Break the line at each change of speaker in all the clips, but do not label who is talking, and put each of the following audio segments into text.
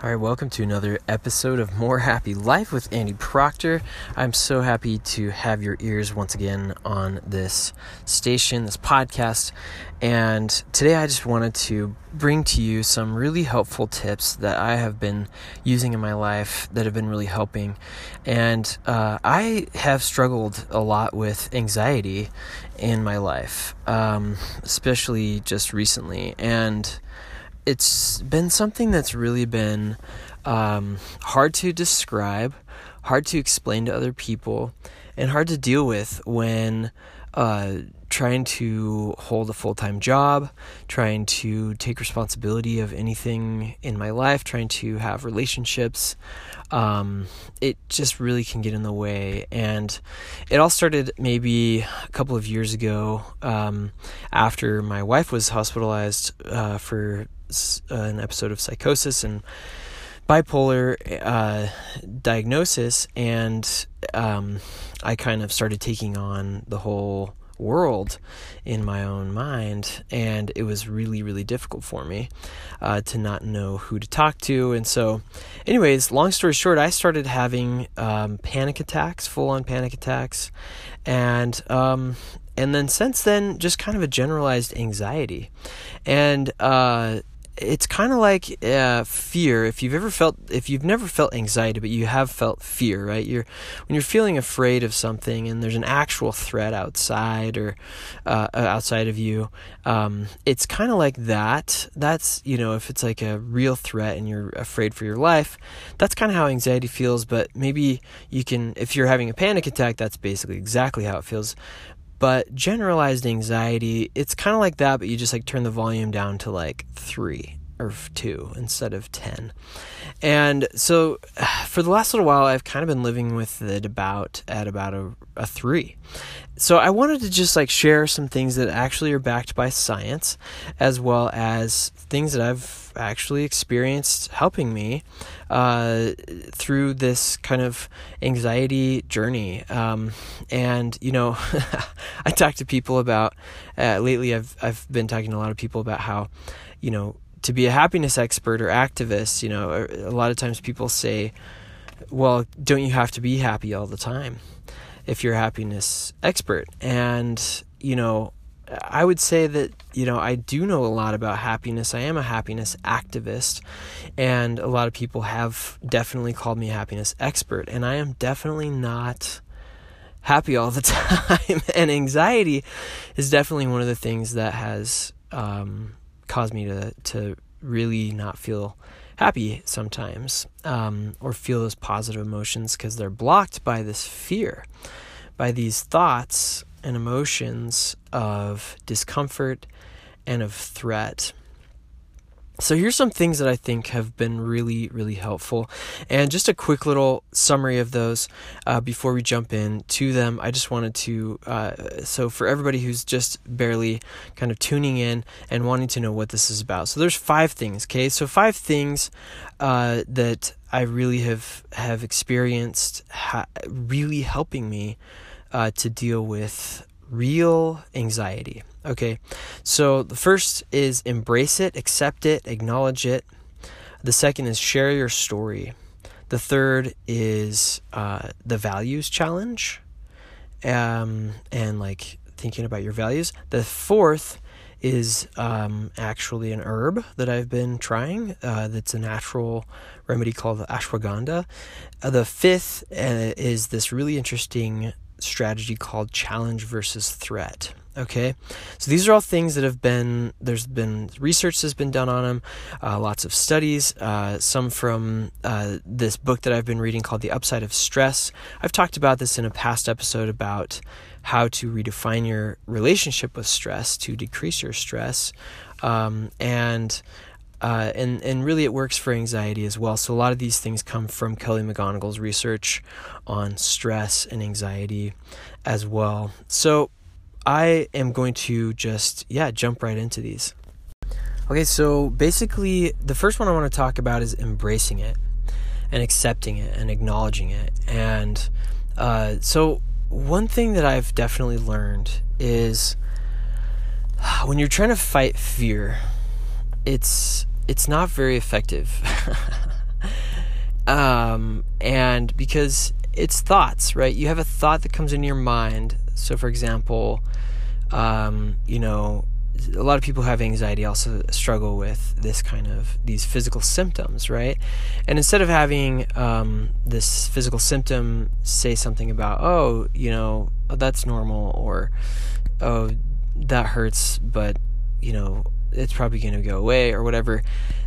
All right, welcome to another episode of More Happy Life with Andy Proctor. I'm so happy to have your ears once again on this station, this podcast. And today I just wanted to bring to you some really helpful tips that I have been using in my life that have been really helping. And uh, I have struggled a lot with anxiety in my life, um, especially just recently. And it's been something that's really been um, hard to describe, hard to explain to other people, and hard to deal with when uh, trying to hold a full time job, trying to take responsibility of anything in my life, trying to have relationships. Um, it just really can get in the way. And it all started maybe a couple of years ago um, after my wife was hospitalized uh, for an episode of psychosis and bipolar uh, diagnosis, and um, I kind of started taking on the whole world in my own mind, and it was really, really difficult for me uh, to not know who to talk to. And so, anyways, long story short, I started having um, panic attacks, full on panic attacks, and um, and then since then, just kind of a generalized anxiety, and uh, it's kind of like uh, fear. If you've ever felt, if you've never felt anxiety, but you have felt fear, right? You're when you're feeling afraid of something, and there's an actual threat outside or uh, uh outside of you. Um, it's kind of like that. That's you know, if it's like a real threat and you're afraid for your life, that's kind of how anxiety feels. But maybe you can, if you're having a panic attack, that's basically exactly how it feels. But generalized anxiety, it's kind of like that, but you just like turn the volume down to like three or two instead of 10. And so for the last little while, I've kind of been living with it about at about a, a three. So I wanted to just like share some things that actually are backed by science, as well as things that I've actually experienced helping me uh, through this kind of anxiety journey. Um, and you know, I talk to people about uh, lately. I've I've been talking to a lot of people about how you know to be a happiness expert or activist, you know, a lot of times people say, well, don't you have to be happy all the time if you're a happiness expert? And, you know, I would say that, you know, I do know a lot about happiness. I am a happiness activist, and a lot of people have definitely called me a happiness expert, and I am definitely not happy all the time. and anxiety is definitely one of the things that has um, caused me to to really not feel happy sometimes um, or feel those positive emotions because they're blocked by this fear, by these thoughts and emotions of discomfort and of threat. So, here's some things that I think have been really, really helpful. And just a quick little summary of those uh, before we jump in to them. I just wanted to, uh, so for everybody who's just barely kind of tuning in and wanting to know what this is about. So, there's five things, okay? So, five things uh, that I really have, have experienced ha- really helping me uh, to deal with real anxiety. Okay, so the first is embrace it, accept it, acknowledge it. The second is share your story. The third is uh, the values challenge, um, and like thinking about your values. The fourth is um, actually an herb that I've been trying. Uh, that's a natural remedy called ashwagandha. Uh, the fifth uh, is this really interesting strategy called challenge versus threat. Okay, so these are all things that have been there's been research that's been done on them, uh, lots of studies, uh, some from uh, this book that I've been reading called The Upside of Stress. I've talked about this in a past episode about how to redefine your relationship with stress to decrease your stress, um, and uh, and and really it works for anxiety as well. So a lot of these things come from Kelly McGonigal's research on stress and anxiety as well. So I am going to just yeah jump right into these. Okay, so basically the first one I want to talk about is embracing it and accepting it and acknowledging it. And uh, so one thing that I've definitely learned is when you're trying to fight fear, it's it's not very effective. um, and because it's thoughts, right? You have a thought that comes into your mind. So, for example, um, you know, a lot of people who have anxiety also struggle with this kind of these physical symptoms, right? And instead of having um, this physical symptom say something about, oh, you know, oh, that's normal, or oh, that hurts, but you know, it's probably going to go away or whatever,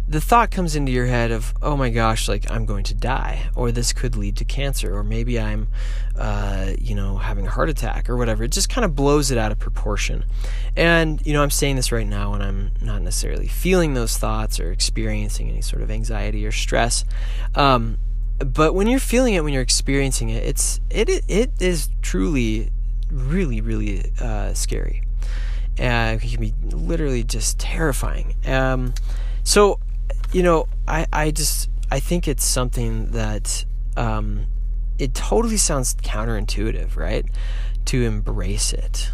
the thought comes into your head of, oh my gosh, like I'm going to die, or this could lead to cancer, or maybe I'm, uh, you know, having a heart attack or whatever. It just kind of blows it out of proportion. And, you know, I'm saying this right now and I'm not necessarily feeling those thoughts or experiencing any sort of anxiety or stress. Um, but when you're feeling it, when you're experiencing it, it's, it, it is truly, really, really uh, scary uh, it can be literally just terrifying. Um, so, you know, I, I just I think it's something that um, it totally sounds counterintuitive, right? To embrace it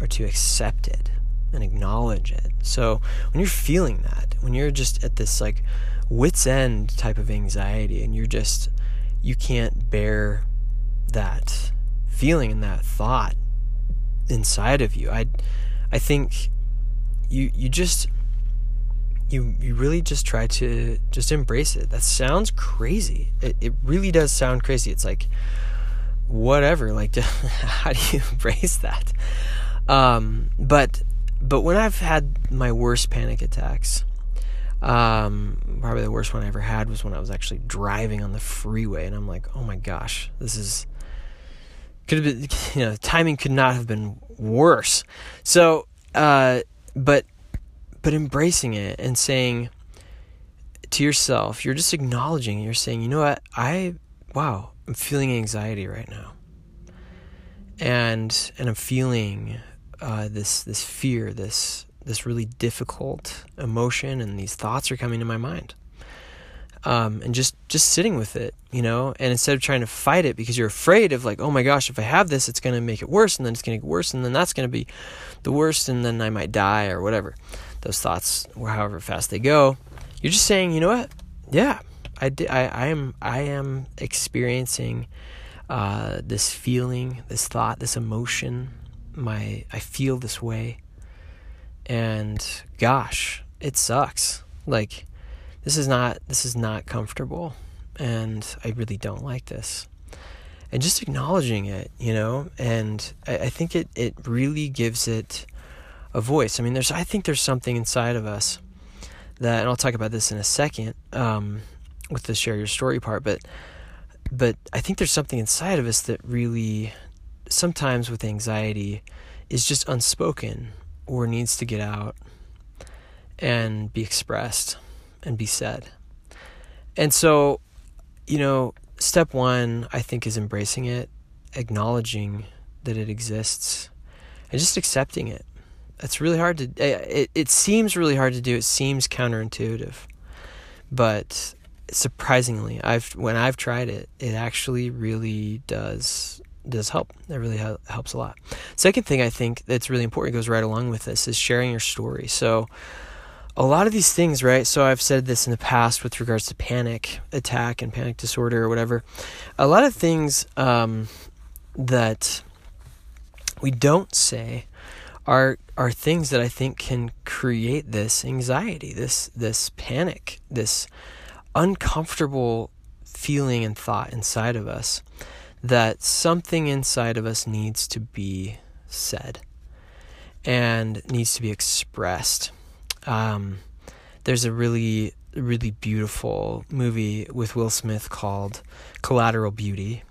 or to accept it and acknowledge it. So when you're feeling that, when you're just at this like wits end type of anxiety, and you're just you can't bear that feeling and that thought inside of you, I I think you you just you you really just try to just embrace it. That sounds crazy. It it really does sound crazy. It's like whatever. Like how do you embrace that? Um, but but when I've had my worst panic attacks, um, probably the worst one I ever had was when I was actually driving on the freeway, and I'm like, oh my gosh, this is could have been, you know, timing could not have been worse. So, uh, but, but embracing it and saying to yourself, you're just acknowledging, you're saying, you know what, I, wow, I'm feeling anxiety right now. And, and I'm feeling, uh, this, this fear, this, this really difficult emotion, and these thoughts are coming to my mind um, and just just sitting with it, you know, and instead of trying to fight it because you're afraid of like, oh my gosh, if I have this, it's gonna make it worse, and then it's gonna get worse, and then that's gonna be the worst, and then I might die or whatever. Those thoughts, or however fast they go, you're just saying, you know what? Yeah, I I, I am I am experiencing uh, this feeling, this thought, this emotion. My I feel this way, and gosh, it sucks. Like this is not this is not comfortable and I really don't like this. And just acknowledging it, you know, and I, I think it, it really gives it a voice. I mean, there's I think there's something inside of us that, and I'll talk about this in a second um, with the share your story part, but but I think there's something inside of us that really, sometimes with anxiety, is just unspoken or needs to get out and be expressed and be said. And so, you know, step one, I think, is embracing it, acknowledging that it exists, and just accepting it. It's really hard to, eh, it, it seems really hard to do. It seems counterintuitive. But surprisingly, I've, when I've tried it, it actually really does does help. It really helps a lot. Second thing I think that's really important goes right along with this is sharing your story. So a lot of these things, right? So I've said this in the past with regards to panic attack and panic disorder or whatever. A lot of things um, that we don't say are are things that I think can create this anxiety, this this panic, this uncomfortable feeling and thought inside of us that something inside of us needs to be said and needs to be expressed um, there's a really really beautiful movie with Will Smith called Collateral Beauty,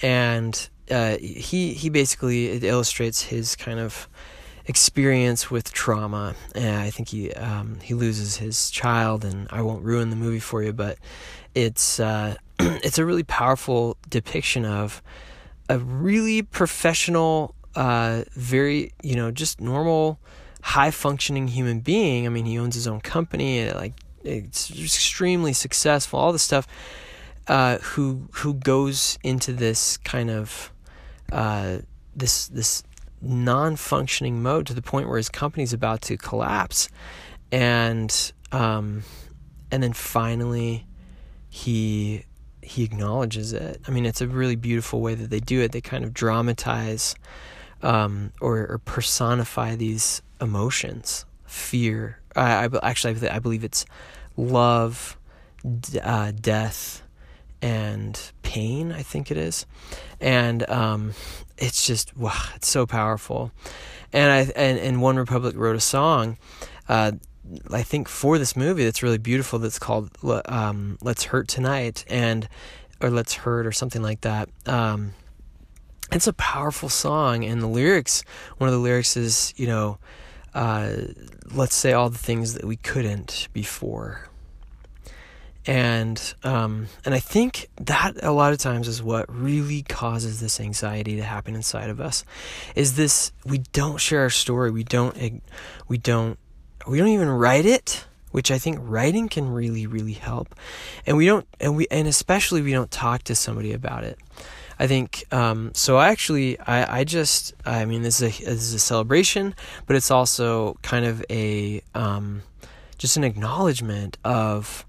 and uh, he he basically it illustrates his kind of experience with trauma. And I think he um, he loses his child, and I won't ruin the movie for you, but it's uh, it's a really powerful depiction of a really professional, uh, very you know just normal, high functioning human being. I mean, he owns his own company, like it's extremely successful, all this stuff. Uh, who who goes into this kind of uh, this this non-functioning mode to the point where his company's about to collapse, and um, and then finally he he acknowledges it. I mean, it's a really beautiful way that they do it. They kind of dramatize um, or, or, personify these emotions, fear. I, I actually I believe it's love, d- uh, death, and pain. I think it is, and um, it's just wow, it's so powerful. And I and, and One Republic wrote a song. Uh, I think for this movie that's really beautiful that's called um, "Let's Hurt Tonight" and or "Let's Hurt" or something like that. Um, it's a powerful song, and the lyrics. One of the lyrics is, you know, uh, let's say all the things that we couldn't before. And um, and I think that a lot of times is what really causes this anxiety to happen inside of us, is this we don't share our story, we don't we don't we don't even write it which I think writing can really really help and we don't and we and especially we don't talk to somebody about it I think um, so I actually I, I just I mean this is a this is a celebration but it's also kind of a um, just an acknowledgement of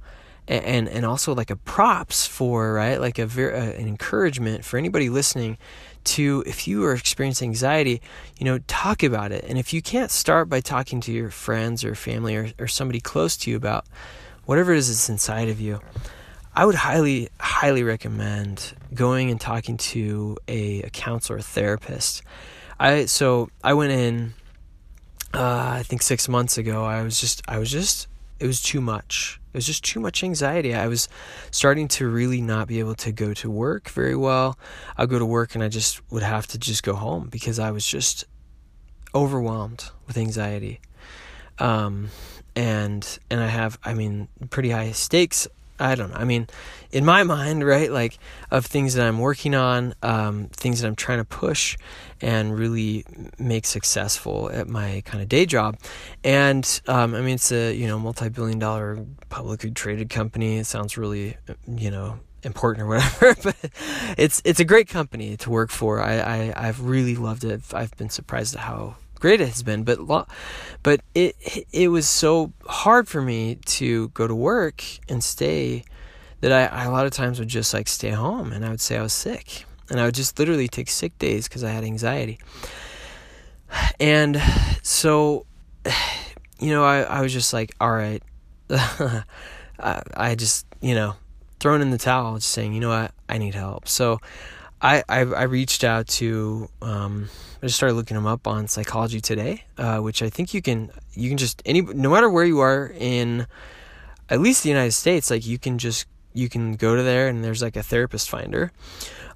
and and also like a props for right like a very uh, an encouragement for anybody listening to if you are experiencing anxiety, you know, talk about it. And if you can't start by talking to your friends or family or, or somebody close to you about whatever it is that's inside of you, I would highly, highly recommend going and talking to a, a counselor, a therapist. I so I went in uh, I think six months ago. I was just I was just it was too much. It was just too much anxiety. I was starting to really not be able to go to work very well. I'd go to work and I just would have to just go home because I was just overwhelmed with anxiety. Um, and and I have I mean pretty high stakes I don't know. I mean, in my mind, right, like of things that I'm working on, um, things that I'm trying to push and really make successful at my kind of day job. And um, I mean, it's a you know multi-billion dollar publicly traded company. It sounds really you know important or whatever, but it's it's a great company to work for. I, I I've really loved it. I've been surprised at how great it has been, but lo- but it it was so hard for me to go to work and stay that I, I a lot of times would just like stay home and I would say I was sick and I would just literally take sick days because I had anxiety. And so, you know, I, I was just like, all right, I, I just, you know, thrown in the towel, just saying, you know what, I need help. So I, I, I reached out to, um, I just started looking them up on Psychology Today, uh, which I think you can you can just any no matter where you are in at least the United States, like you can just you can go to there and there's like a therapist finder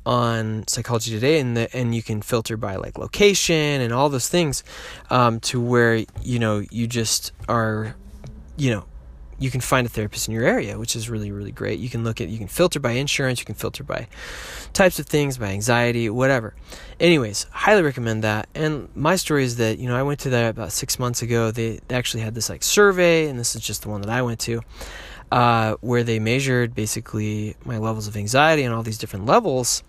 on Psychology Today, and the, and you can filter by like location and all those things um, to where you know you just are you know you can find a therapist in your area, which is really, really great. You can look at, you can filter by insurance, you can filter by types of things, by anxiety, whatever. Anyways, highly recommend that. And my story is that, you know, I went to that about six months ago. They, actually had this like survey, and this is just the one that I went to, uh, where they measured basically my levels of anxiety and all these different levels.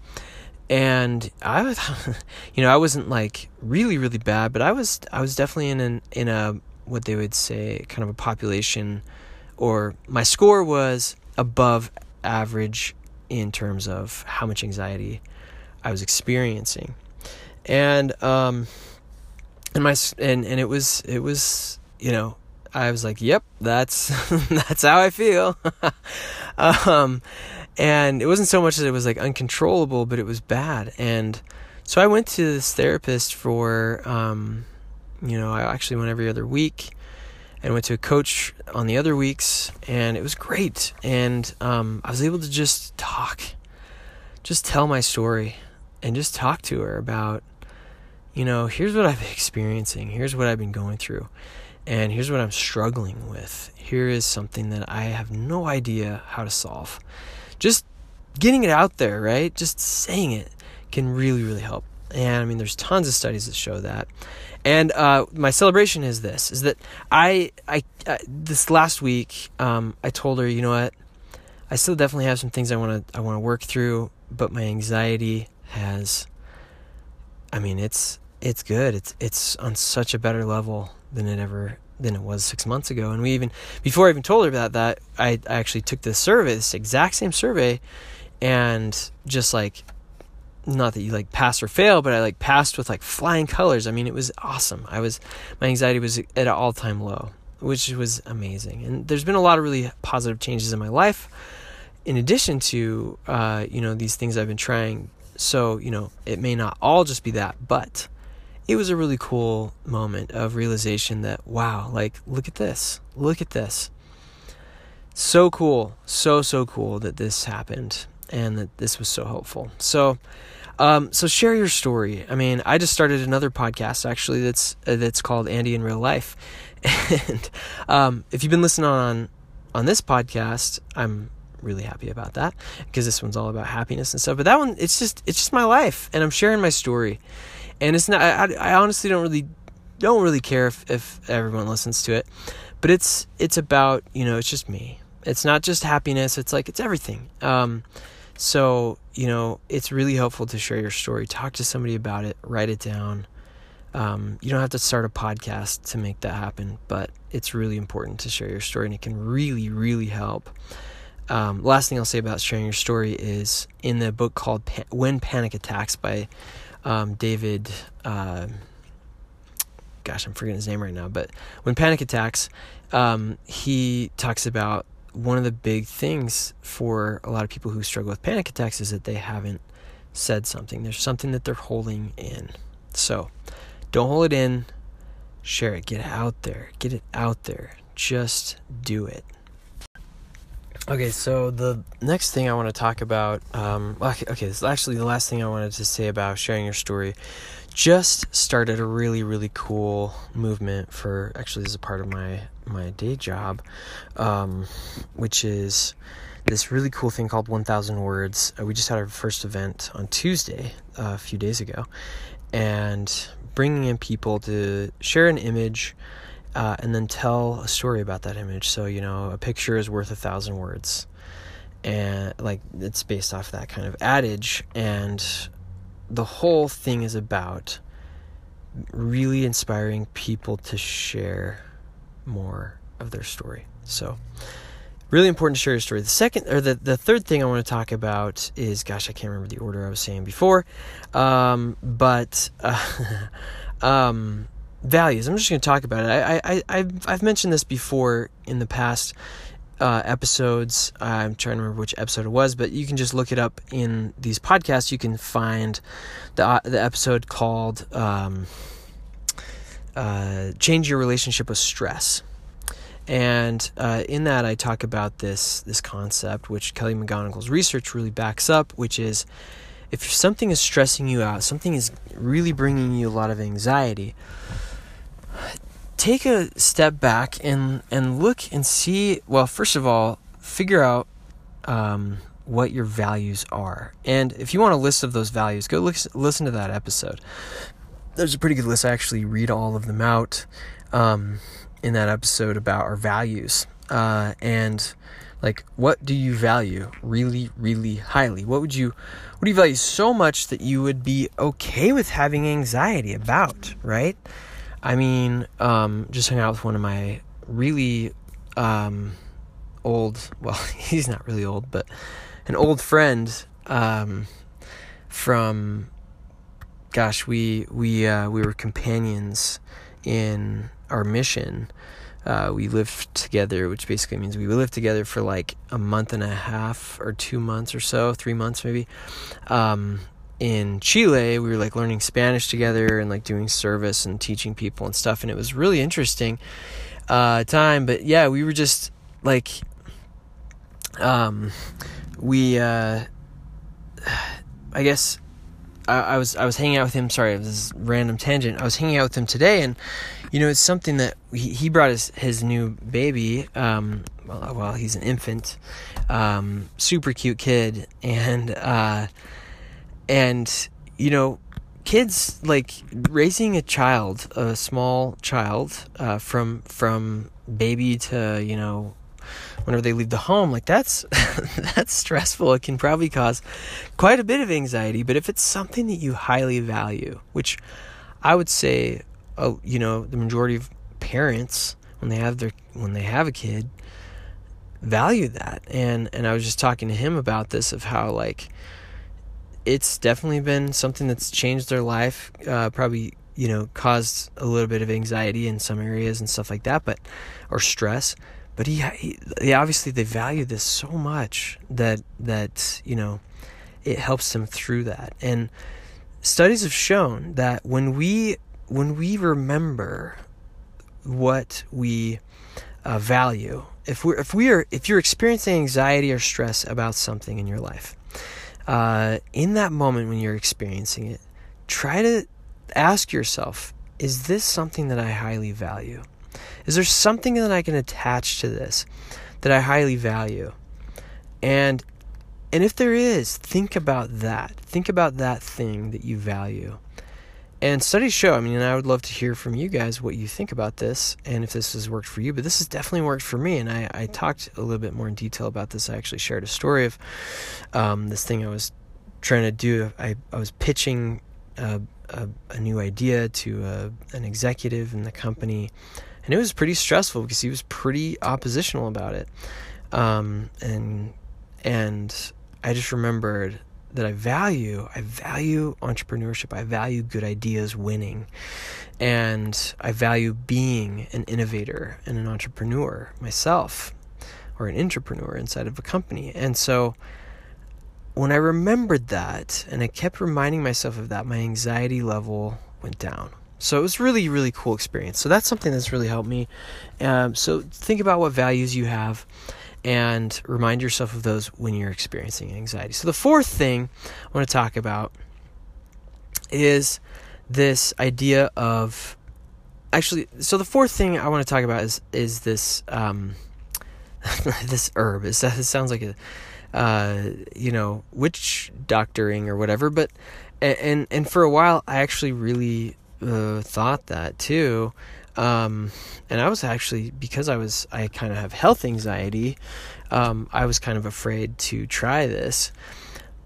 And I was, you know, I wasn't like really, really bad, but I was, I was definitely in an, in a, what they would say, kind of a population or my score was above average in terms of how much anxiety I was experiencing. And um and my and and it was it was, you know, I was like, "Yep, that's that's how I feel." um and it wasn't so much that it was like uncontrollable, but it was bad. And so I went to this therapist for um you know, I actually went every other week and went to a coach on the other weeks, and it was great. And um, I was able to just talk, just tell my story, and just talk to her about, you know, here's what I've been experiencing, here's what I've been going through, and here's what I'm struggling with. Here is something that I have no idea how to solve. Just getting it out there, right? Just saying it can really, really help. And I mean, there's tons of studies that show that. And uh, my celebration is this: is that I, I, I this last week, um, I told her, you know what, I still definitely have some things I want to, I want to work through, but my anxiety has, I mean, it's, it's good. It's, it's on such a better level than it ever than it was six months ago. And we even before I even told her about that, I, I actually took this survey, this exact same survey, and just like not that you like pass or fail, but I like passed with like flying colors. I mean, it was awesome. I was my anxiety was at an all time low, which was amazing. And there's been a lot of really positive changes in my life, in addition to uh, you know these things I've been trying. So you know it may not all just be that, but it was a really cool moment of realization that wow, like look at this, look at this. So cool, so so cool that this happened and that this was so helpful. So um, so share your story. I mean, I just started another podcast actually that's uh, that's called Andy in Real Life, and um, if you've been listening on on this podcast, I'm really happy about that because this one's all about happiness and stuff. But that one, it's just it's just my life, and I'm sharing my story, and it's not. I, I honestly don't really don't really care if if everyone listens to it, but it's it's about you know it's just me. It's not just happiness. It's like it's everything. Um, so, you know, it's really helpful to share your story. Talk to somebody about it, write it down. Um, you don't have to start a podcast to make that happen, but it's really important to share your story and it can really, really help. Um, last thing I'll say about sharing your story is in the book called When Panic Attacks by um, David. Uh, gosh, I'm forgetting his name right now, but When Panic Attacks, um, he talks about one of the big things for a lot of people who struggle with panic attacks is that they haven't said something. There's something that they're holding in. So don't hold it in, share it, get it out there, get it out there. Just do it. Okay, so the next thing I want to talk about, um, okay, okay, this is actually the last thing I wanted to say about sharing your story. Just started a really, really cool movement for actually, this is a part of my my day job, um, which is this really cool thing called 1000 Words. Uh, we just had our first event on Tuesday, uh, a few days ago, and bringing in people to share an image uh, and then tell a story about that image. So, you know, a picture is worth a thousand words. And like it's based off that kind of adage. And the whole thing is about really inspiring people to share more of their story. So, really important to share your story. The second or the, the third thing I want to talk about is gosh, I can't remember the order I was saying before. Um, but uh, um, values. I'm just going to talk about it. I, I, I've, I've mentioned this before in the past uh, episodes. I'm trying to remember which episode it was, but you can just look it up in these podcasts. You can find the uh, the episode called um, uh, "Change Your Relationship with Stress." And uh, in that, I talk about this this concept, which Kelly McGonigal's research really backs up, which is if something is stressing you out, something is really bringing you a lot of anxiety, take a step back and and look and see. Well, first of all, figure out um, what your values are, and if you want a list of those values, go look, listen to that episode. There's a pretty good list. I actually read all of them out. Um, in that episode about our values uh, and like what do you value really really highly what would you what do you value so much that you would be okay with having anxiety about right i mean um, just hung out with one of my really um, old well he's not really old but an old friend um, from gosh we we uh, we were companions in our mission, uh, we lived together, which basically means we lived together for like a month and a half or two months or so, three months maybe. Um, in Chile, we were like learning Spanish together and like doing service and teaching people and stuff, and it was really interesting uh, time. But yeah, we were just like, um, we, uh, I guess I, was I was hanging out with him. Sorry, was random tangent. I was hanging out with him today, and you know, it's something that he, he brought his his new baby. Um, well, well, he's an infant, um, super cute kid, and uh, and you know, kids like raising a child, a small child, uh, from from baby to you know whenever they leave the home like that's that's stressful. It can probably cause quite a bit of anxiety. But if it's something that you highly value which i would say oh you know the majority of parents when they have their when they have a kid value that. And and i was just talking to him about this of how like it's definitely been something that's changed their life uh, probably you know caused a little bit of anxiety in some areas and stuff like that but or stress. But he, he, obviously they value this so much that that you know it helps them through that. And studies have shown that when we when we remember what we uh, value if we're if we are if you're experiencing anxiety or stress about something in your life uh, in that moment when you're experiencing it try to ask yourself is this something that i highly value is there something that I can attach to this that I highly value? And and if there is, think about that. Think about that thing that you value. And studies show, I mean, and I would love to hear from you guys what you think about this and if this has worked for you, but this has definitely worked for me. And I, I talked a little bit more in detail about this. I actually shared a story of um, this thing I was trying to do. I, I was pitching a, a, a new idea to a, an executive in the company and it was pretty stressful because he was pretty oppositional about it. Um, and and I just remembered that I value I value entrepreneurship. I value good ideas winning. And I value being an innovator and an entrepreneur myself or an entrepreneur inside of a company. And so when I remembered that and I kept reminding myself of that, my anxiety level went down. So it was really, really cool experience. So that's something that's really helped me. Um, so think about what values you have and remind yourself of those when you're experiencing anxiety. So the fourth thing I want to talk about is this idea of actually so the fourth thing I want to talk about is is this um, this herb. It sounds like a uh, you know witch doctoring or whatever, but and and for a while I actually really uh, thought that too. Um, and I was actually because I was I kind of have health anxiety. Um, I was kind of afraid to try this,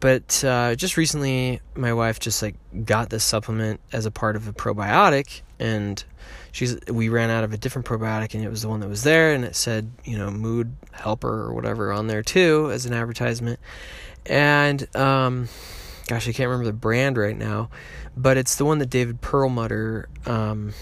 but uh, just recently, my wife just like got this supplement as a part of a probiotic, and she's we ran out of a different probiotic, and it was the one that was there, and it said you know mood helper or whatever on there too as an advertisement, and um, gosh, I can't remember the brand right now, but it's the one that David Perlmutter um,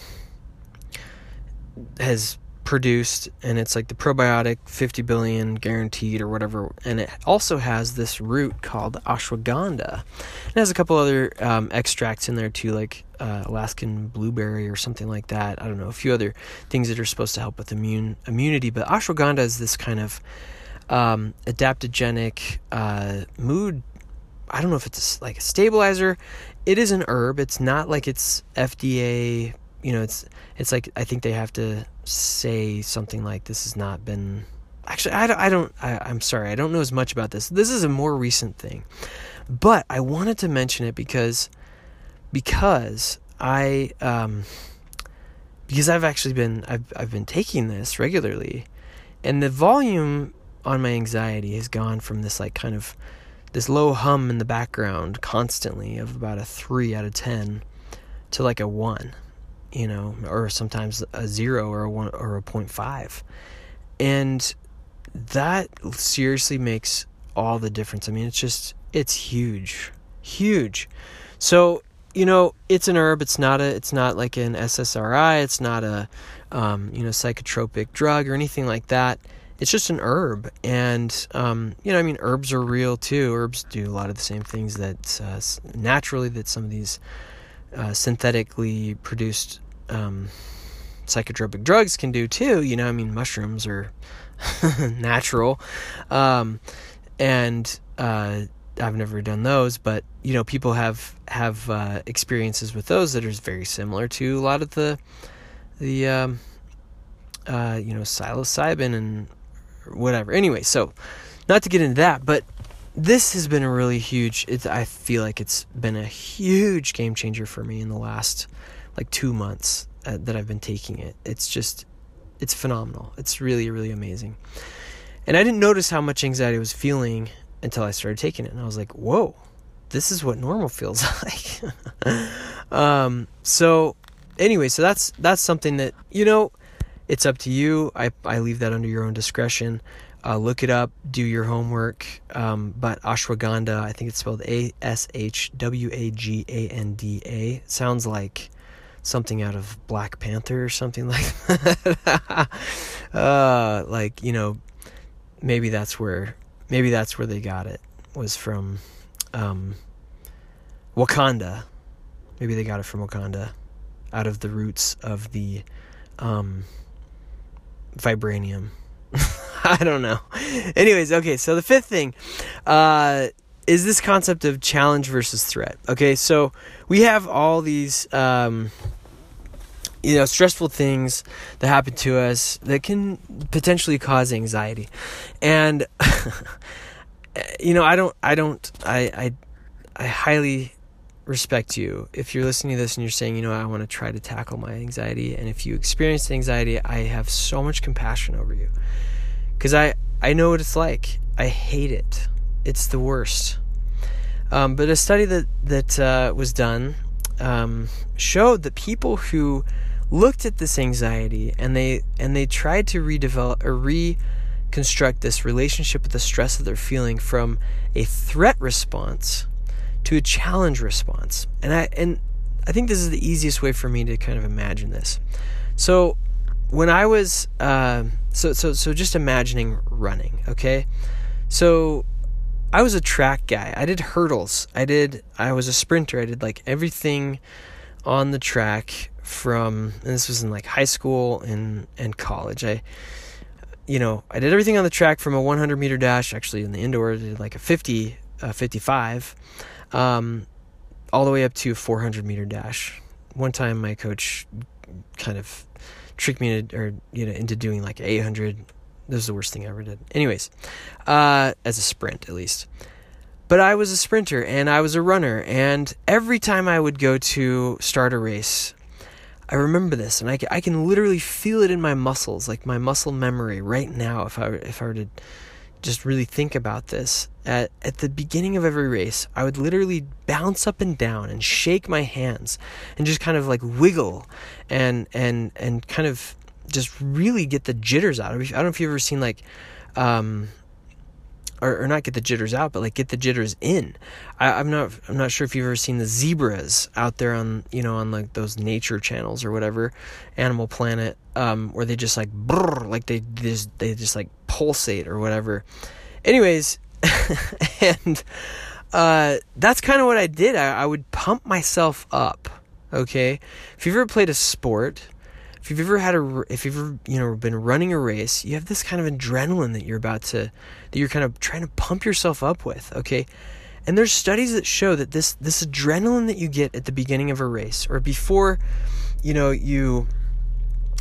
has produced, and it's like the probiotic 50 billion guaranteed or whatever. And it also has this root called ashwagandha. It has a couple other um, extracts in there too, like uh, Alaskan blueberry or something like that. I don't know, a few other things that are supposed to help with immune immunity. But ashwagandha is this kind of um, adaptogenic uh, mood I don't know if it's like a stabilizer. It is an herb. It's not like it's FDA. You know, it's it's like I think they have to say something like this has not been. Actually, I don't. I don't I, I'm sorry. I don't know as much about this. This is a more recent thing, but I wanted to mention it because because I um because I've actually been I've I've been taking this regularly, and the volume on my anxiety has gone from this like kind of this low hum in the background constantly of about a 3 out of 10 to like a 1 you know or sometimes a 0 or a 1 or a five, and that seriously makes all the difference. I mean it's just it's huge huge. So you know it's an herb. It's not a it's not like an ssri it's not a um, you know psychotropic drug or anything like that. It's just an herb. And um, you know i mean herbs are real too. Herbs do a lot of the same things that uh, naturally that some of these uh, synthetically produced um, psychotropic drugs can do too you know i mean mushrooms are natural um, and uh, I've never done those, but you know, people have have uh, experiences with those that are very similar to a lot of the the um, uh, you know psilocybin and whatever. Anyway, so not to get into that, but this has been a really huge. I feel like it's been a huge game changer for me in the last like two months uh, that I've been taking it. It's just it's phenomenal. It's really really amazing. And I didn't notice how much anxiety I was feeling until I started taking it, and I was like, "Whoa, this is what normal feels like." um, so, anyway, so that's that's something that you know, it's up to you. I I leave that under your own discretion. Uh, look it up, do your homework. Um, but ashwagandha, I think it's spelled A S H W A G A N D A. Sounds like something out of Black Panther or something like that. uh, like you know, maybe that's where maybe that's where they got it was from um, Wakanda. Maybe they got it from Wakanda, out of the roots of the um, vibranium. I don't know. Anyways, okay. So the fifth thing uh, is this concept of challenge versus threat. Okay, so we have all these. Um, you know stressful things that happen to us that can potentially cause anxiety and you know i don't i don't i i i highly respect you if you're listening to this and you're saying you know i want to try to tackle my anxiety and if you experience anxiety i have so much compassion over you because i i know what it's like i hate it it's the worst um, but a study that that uh, was done um, showed that people who looked at this anxiety and they and they tried to redevelop or reconstruct this relationship with the stress that they're feeling from a threat response to a challenge response. And I and I think this is the easiest way for me to kind of imagine this. So when I was uh, so so so just imagining running, okay? So I was a track guy. I did hurdles. I did I was a sprinter. I did like everything on the track from and this was in like high school and and college. I you know, I did everything on the track from a 100 meter dash, actually in the indoor, I did like a 50, uh, 55, um, all the way up to a 400 meter dash. One time my coach kind of tricked me to, or, you know, into doing like 800. This was the worst thing I ever did. Anyways, uh, as a sprint at least. But I was a sprinter and I was a runner, and every time I would go to start a race, I remember this, and I, I can literally feel it in my muscles, like my muscle memory right now. If I if I were to just really think about this, at at the beginning of every race, I would literally bounce up and down and shake my hands, and just kind of like wiggle, and and and kind of just really get the jitters out. I don't know if you've ever seen like um, or, or not get the jitters out, but like get the jitters in. I, am not I'm not sure if you've ever seen the zebras out there on you know on like those nature channels or whatever, Animal Planet, um, where they just like brrr, like they just they just like pulsate or whatever. Anyways, and uh, that's kind of what I did. I, I would pump myself up. Okay, if you've ever played a sport if you've ever had a if you've ever you know been running a race you have this kind of adrenaline that you're about to that you're kind of trying to pump yourself up with okay? And there's studies that show that this this adrenaline that you get at the beginning of a race or before you know you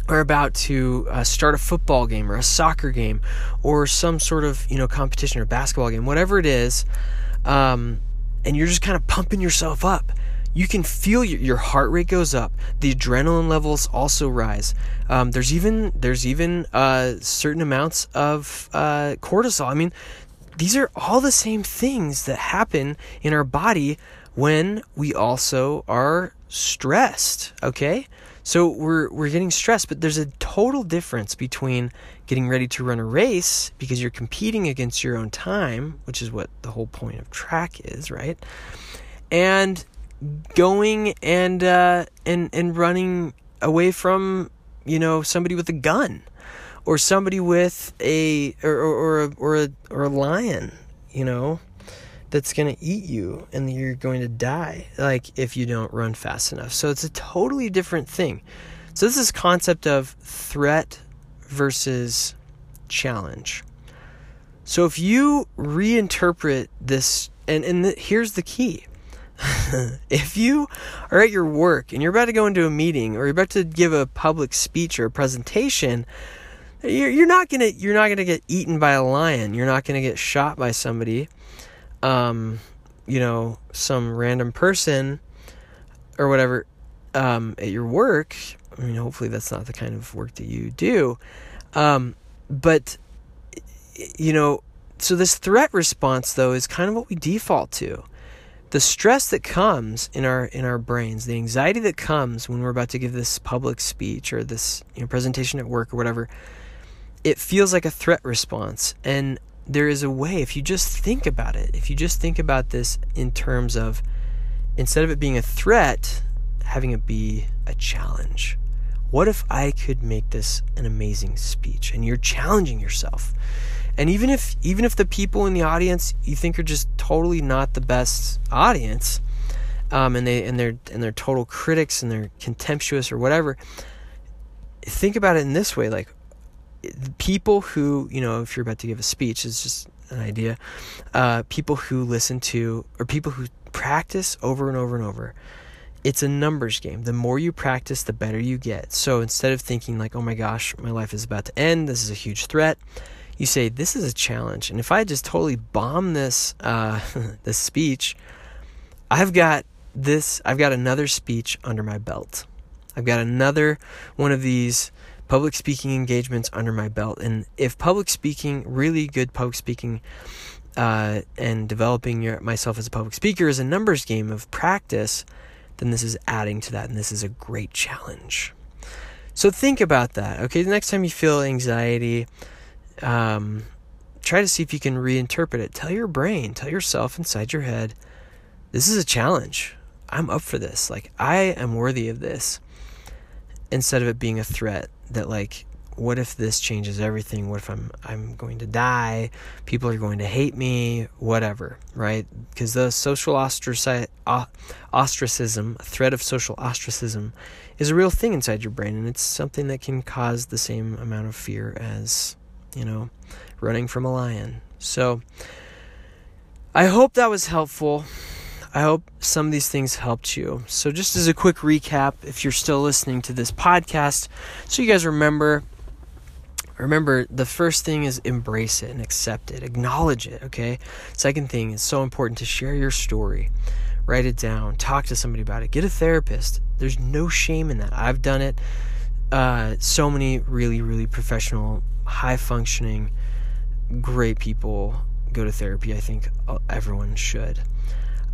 are about to uh, start a football game or a soccer game or some sort of you know competition or basketball game whatever it is um, and you're just kind of pumping yourself up you can feel your, your heart rate goes up the adrenaline levels also rise. Um, there's even there's even uh, certain amounts of uh, cortisol. I mean these are all the same things that happen in our body when we also are stressed okay? So we're we're getting stressed but there's a total difference between getting ready to run a race because you're competing against your own time which is what the whole point of track is right? And going and uh, and and running away from you know somebody with a gun or somebody with a or or or a, or a, or a lion you know that's going to eat you and you're going to die like if you don't run fast enough. So it's a totally different thing. So this is concept of threat versus challenge. So if you reinterpret this and and the, here's the key. if you are at your work and you're about to go into a meeting or you're about to give a public speech or a presentation, you're, not gonna you're not gonna get eaten by a lion. You're not gonna get shot by somebody. Um, you know, some random person or whatever um, at your work. I mean, hopefully that's not the kind of work that you do. Um, but you know, so this threat response though is kind of what we default to the stress that comes in our in our brains, the anxiety that comes when we're about to give this public speech or this you know, presentation at work or whatever, it feels like a threat response. And there is a way if you just think about it, if you just think about this in terms of instead of it being a threat, having it be a challenge. What if I could make this an amazing speech? And you're challenging yourself. And even if even if the people in the audience you think are just totally not the best audience, um, and they and they're and they're total critics and they're contemptuous or whatever, think about it in this way: like people who you know, if you're about to give a speech, it's just an idea. Uh, people who listen to or people who practice over and over and over. It's a numbers game. The more you practice, the better you get. So instead of thinking like, "Oh my gosh, my life is about to end. This is a huge threat," you say this is a challenge. And if i just totally bomb this uh, this speech i've got this i've got another speech under my belt. I've got another one of these public speaking engagements under my belt. And if public speaking really good public speaking uh, and developing your, myself as a public speaker is a numbers game of practice then this is adding to that and this is a great challenge. So think about that okay? The next time you feel anxiety um, try to see if you can reinterpret it. Tell your brain, tell yourself inside your head, this is a challenge. I'm up for this. Like, I am worthy of this. Instead of it being a threat that, like, what if this changes everything? What if I'm I'm going to die? People are going to hate me, whatever, right? Because the social ostraci- ostracism, threat of social ostracism, is a real thing inside your brain, and it's something that can cause the same amount of fear as you know, running from a lion. So I hope that was helpful. I hope some of these things helped you. So, just as a quick recap, if you're still listening to this podcast, so you guys remember, remember the first thing is embrace it and accept it, acknowledge it, okay? Second thing is so important to share your story, write it down, talk to somebody about it, get a therapist. There's no shame in that. I've done it. Uh, so many really, really professional high functioning, great people go to therapy. I think everyone should.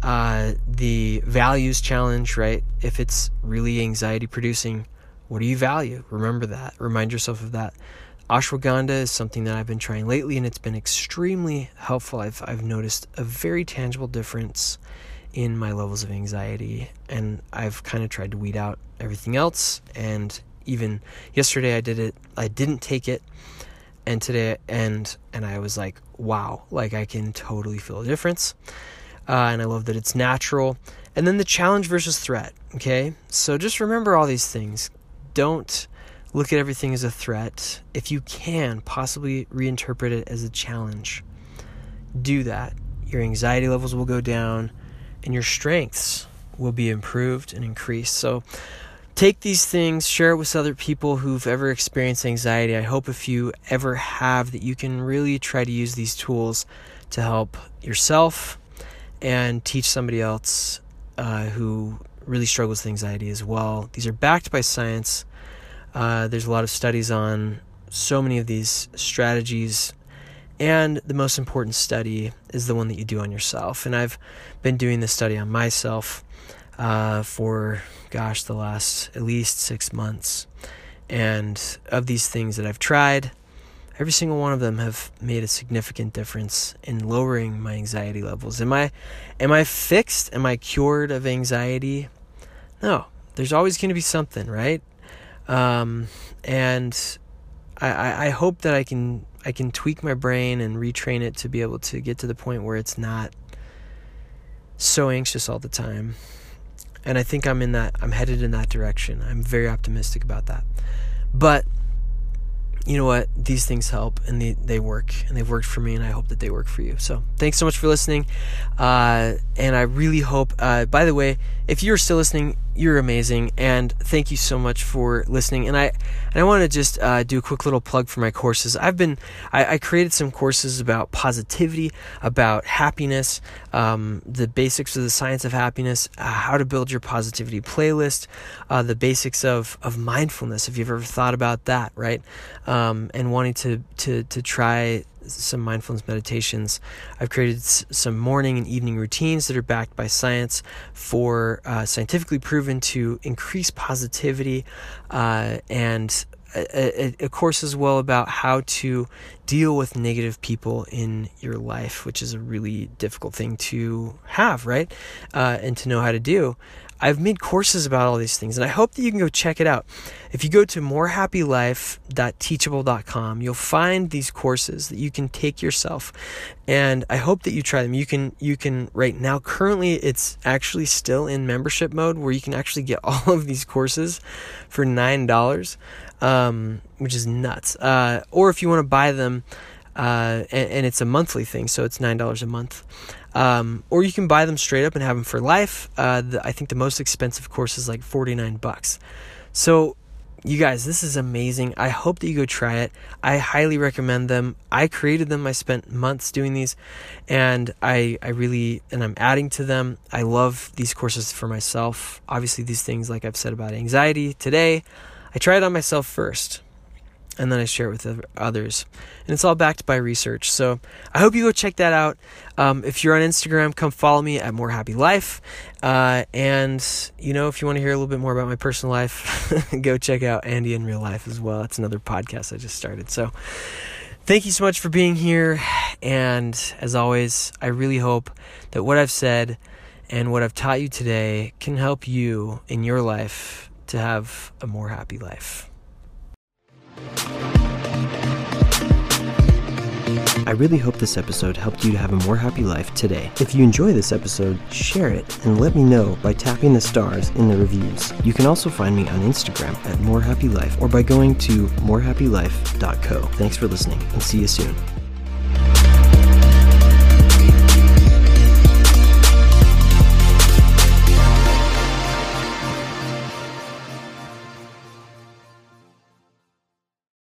Uh, the values challenge, right? If it's really anxiety producing, what do you value? Remember that. Remind yourself of that. Ashwagandha is something that I've been trying lately, and it's been extremely helpful. I've I've noticed a very tangible difference in my levels of anxiety, and I've kind of tried to weed out everything else. And even yesterday, I did it. I didn't take it, and today and and I was like, wow, like I can totally feel a difference. Uh, and I love that it's natural. And then the challenge versus threat. Okay, so just remember all these things. Don't look at everything as a threat. If you can, possibly reinterpret it as a challenge. Do that. Your anxiety levels will go down, and your strengths will be improved and increased. So take these things, share it with other people who've ever experienced anxiety. I hope if you ever have that you can really try to use these tools to help yourself and teach somebody else uh, who really struggles with anxiety as well. These are backed by science. Uh, there's a lot of studies on so many of these strategies. And the most important study is the one that you do on yourself. And I've been doing this study on myself uh, for, gosh, the last at least six months. And of these things that I've tried, every single one of them have made a significant difference in lowering my anxiety levels. Am I am I fixed? Am I cured of anxiety? No. There's always going to be something, right? Um, and I, I hope that I can I can tweak my brain and retrain it to be able to get to the point where it's not so anxious all the time and I think I'm in that I'm headed in that direction. I'm very optimistic about that. But you know what? These things help and they, they work and they've worked for me and I hope that they work for you. So thanks so much for listening. Uh, and I really hope, uh, by the way, if you're still listening, you're amazing. And thank you so much for listening. And I, and I want to just uh, do a quick little plug for my courses. I've been, I, I created some courses about positivity, about happiness, um, the basics of the science of happiness, uh, how to build your positivity playlist, uh, the basics of, of mindfulness, if you've ever thought about that, right? um, and wanting to, to, to try some mindfulness meditations. I've created s- some morning and evening routines that are backed by science for uh, scientifically proven to increase positivity uh, and a, a, a, course as well about how to deal with negative people in your life, which is a really difficult thing to have, right? Uh, and to know how to do. I've made courses about all these things, and I hope that you can go check it out. If you go to morehappylife.teachable.com, you'll find these courses that you can take yourself, and I hope that you try them. You can you can right now. Currently, it's actually still in membership mode, where you can actually get all of these courses for nine dollars, um, which is nuts. Uh, or if you want to buy them, uh, and, and it's a monthly thing, so it's nine dollars a month. Um, or you can buy them straight up and have them for life. Uh, the, I think the most expensive course is like 49 bucks. So, you guys, this is amazing. I hope that you go try it. I highly recommend them. I created them. I spent months doing these and I, I really, and I'm adding to them. I love these courses for myself. Obviously, these things, like I've said about anxiety today, I try it on myself first and then I share it with others. And it's all backed by research. So I hope you go check that out. Um, if you're on Instagram, come follow me at More Happy Life. Uh, and, you know, if you want to hear a little bit more about my personal life, go check out Andy in Real Life as well. It's another podcast I just started. So thank you so much for being here. And as always, I really hope that what I've said and what I've taught you today can help you in your life to have a more happy life.
I really hope this episode helped you to have a more happy life today. If you enjoy this episode, share it and let me know by tapping the stars in the reviews. You can also find me on Instagram at morehappylife or by going to morehappylife.co. Thanks for listening and see you soon.